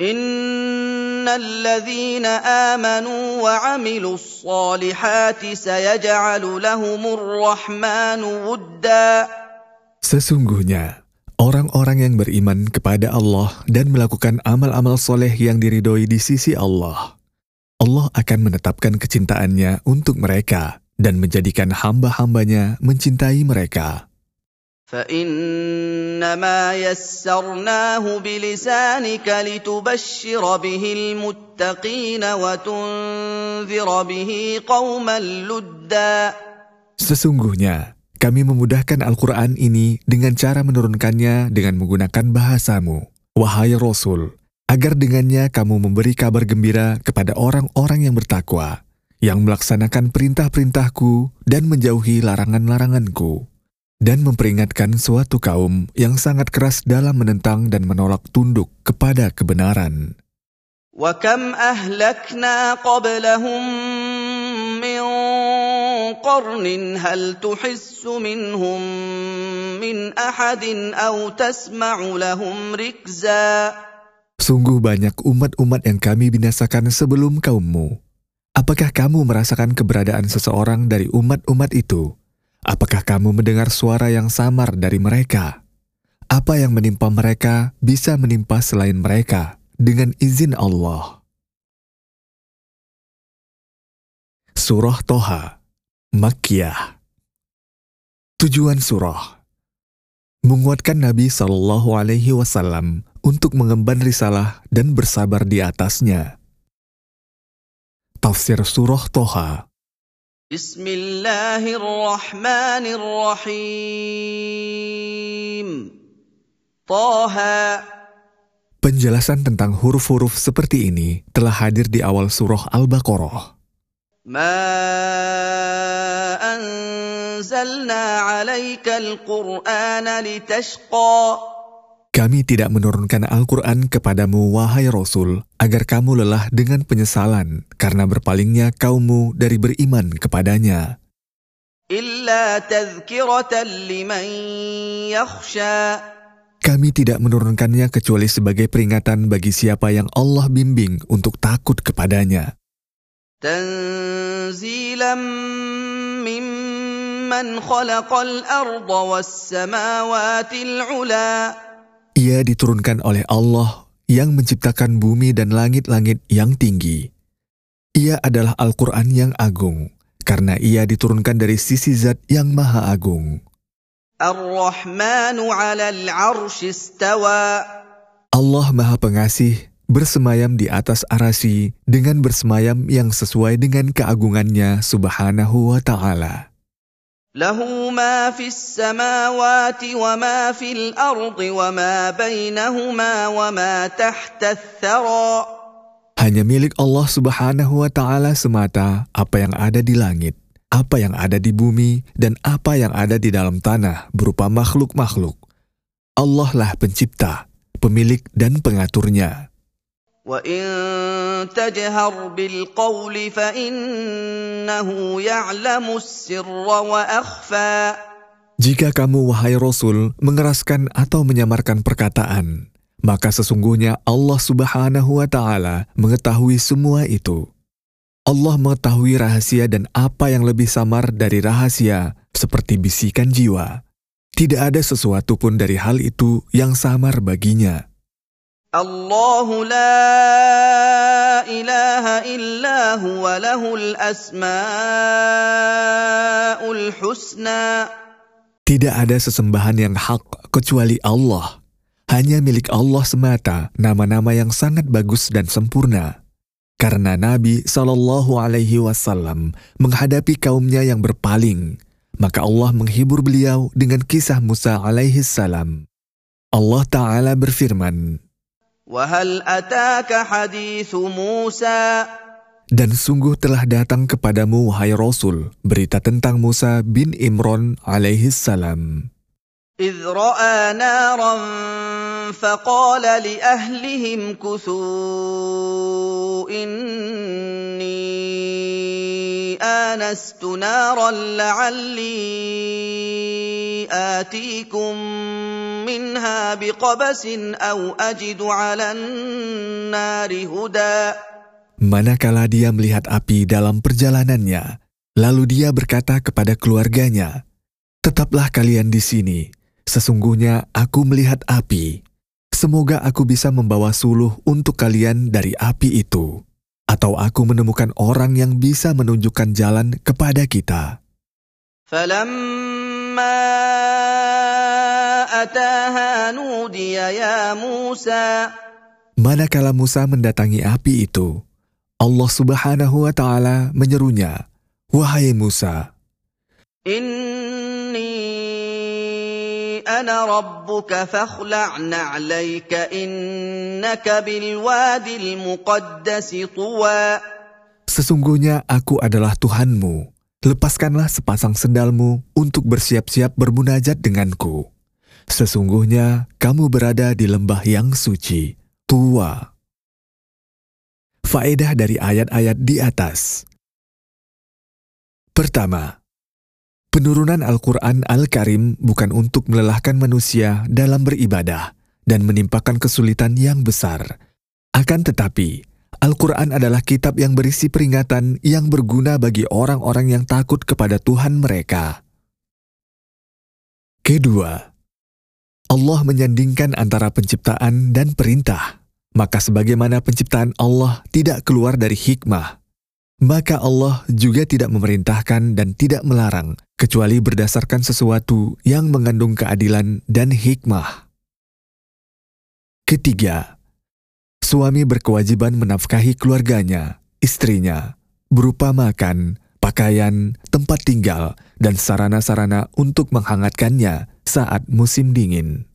إن الذين آمنوا وعملوا الصالحات سيجعل لهم الرحمن ودا Sesungguhnya, orang-orang yang beriman kepada Allah dan melakukan amal-amal soleh yang diridhoi di sisi Allah, Allah akan menetapkan kecintaannya untuk mereka dan menjadikan hamba-hambanya mencintai mereka. فإنما يسرناه بلسانك لتبشر به المتقين وتنذر به قوما لدا Sesungguhnya, kami memudahkan Al-Quran ini dengan cara menurunkannya dengan menggunakan bahasamu, wahai Rasul, agar dengannya kamu memberi kabar gembira kepada orang-orang yang bertakwa, yang melaksanakan perintah-perintahku dan menjauhi larangan-laranganku dan memperingatkan suatu kaum yang sangat keras dalam menentang dan menolak tunduk kepada kebenaran. وكم أهلكنا قبلهم من قرن هل تحس منهم من أحد أو تسمع لهم ركزا Sungguh banyak umat-umat yang kami binasakan sebelum kaummu. Apakah kamu merasakan keberadaan seseorang dari umat-umat itu? Apakah kamu mendengar suara yang samar dari mereka? Apa yang menimpa mereka bisa menimpa selain mereka dengan izin Allah. Surah Toha Makkiyah Tujuan surah menguatkan Nabi Shallallahu Alaihi Wasallam untuk mengemban risalah dan bersabar di atasnya. Tafsir Surah Toha بسم الله الرحمن الرحيم طه Penjelasan tentang huruf-huruf seperti ini telah hadir di awal surah Al-Baqarah. ما أنزلنا عليك القرآن لتشقى Kami tidak menurunkan Al-Quran kepadamu, wahai Rasul, agar kamu lelah dengan penyesalan karena berpalingnya kaummu dari beriman kepadanya. Kami tidak menurunkannya kecuali sebagai peringatan bagi siapa yang Allah bimbing untuk takut kepadanya. Tanzilam ia diturunkan oleh Allah yang menciptakan bumi dan langit-langit yang tinggi. Ia adalah Al-Quran yang agung, karena ia diturunkan dari sisi zat yang maha agung. Allah maha pengasih, bersemayam di atas arasi dengan bersemayam yang sesuai dengan keagungannya subhanahu wa ta'ala. له ما في السماوات وما في الأرض وما بينهما وما تحت الثرى Hanya milik Allah subhanahu wa ta'ala semata apa yang ada di langit, apa yang ada di bumi, dan apa yang ada di dalam tanah berupa makhluk-makhluk. Allah lah pencipta, pemilik dan pengaturnya. وإن تجهر بالقول فإنه يعلم السر وأخفى Jika kamu, wahai Rasul, mengeraskan atau menyamarkan perkataan, maka sesungguhnya Allah subhanahu wa ta'ala mengetahui semua itu. Allah mengetahui rahasia dan apa yang lebih samar dari rahasia, seperti bisikan jiwa. Tidak ada sesuatu pun dari hal itu yang samar baginya. الله لا إله إلا هو له الأسماء الحسنى Tidak ada sesembahan yang hak kecuali Allah. Hanya milik Allah semata nama-nama yang sangat bagus dan sempurna. Karena Nabi Shallallahu Alaihi Wasallam menghadapi kaumnya yang berpaling, maka Allah menghibur beliau dengan kisah Musa alaihi salam. Allah Ta'ala berfirman, وهل أتاك حديث موسى Dan sungguh telah datang kepadamu, wahai Rasul, berita tentang Musa bin Imran alaihi salam. إذ رأى نارا فقال لأهلهم كثوا إني آنست نارا لعلي آتيكم منها بقبس أو أجد على النار هدى Manakala dia melihat api dalam perjalanannya, lalu dia berkata kepada keluarganya, "Tetaplah kalian di sini. Sesungguhnya aku melihat api. Semoga aku bisa membawa suluh untuk kalian dari api itu, atau aku menemukan orang yang bisa menunjukkan jalan kepada kita. Ya Manakala Musa mendatangi api itu, Allah Subhanahu wa taala menyerunya, "Wahai Musa, Inni ana rabbuka fakhla'na 'alaika inni sesungguhnya Aku adalah Tuhanmu. Lepaskanlah sepasang sendalmu untuk bersiap-siap bermunajat denganku. Sesungguhnya kamu berada di lembah yang suci, tua." Faedah dari ayat-ayat di atas. Pertama, Penurunan Al-Quran Al-Karim bukan untuk melelahkan manusia dalam beribadah dan menimpakan kesulitan yang besar. Akan tetapi, Al-Quran adalah kitab yang berisi peringatan yang berguna bagi orang-orang yang takut kepada Tuhan mereka. Kedua, Allah menyandingkan antara penciptaan dan perintah. Maka sebagaimana penciptaan Allah tidak keluar dari hikmah, maka Allah juga tidak memerintahkan dan tidak melarang, kecuali berdasarkan sesuatu yang mengandung keadilan dan hikmah. Ketiga, suami berkewajiban menafkahi keluarganya, istrinya, berupa makan, pakaian, tempat tinggal, dan sarana-sarana untuk menghangatkannya saat musim dingin.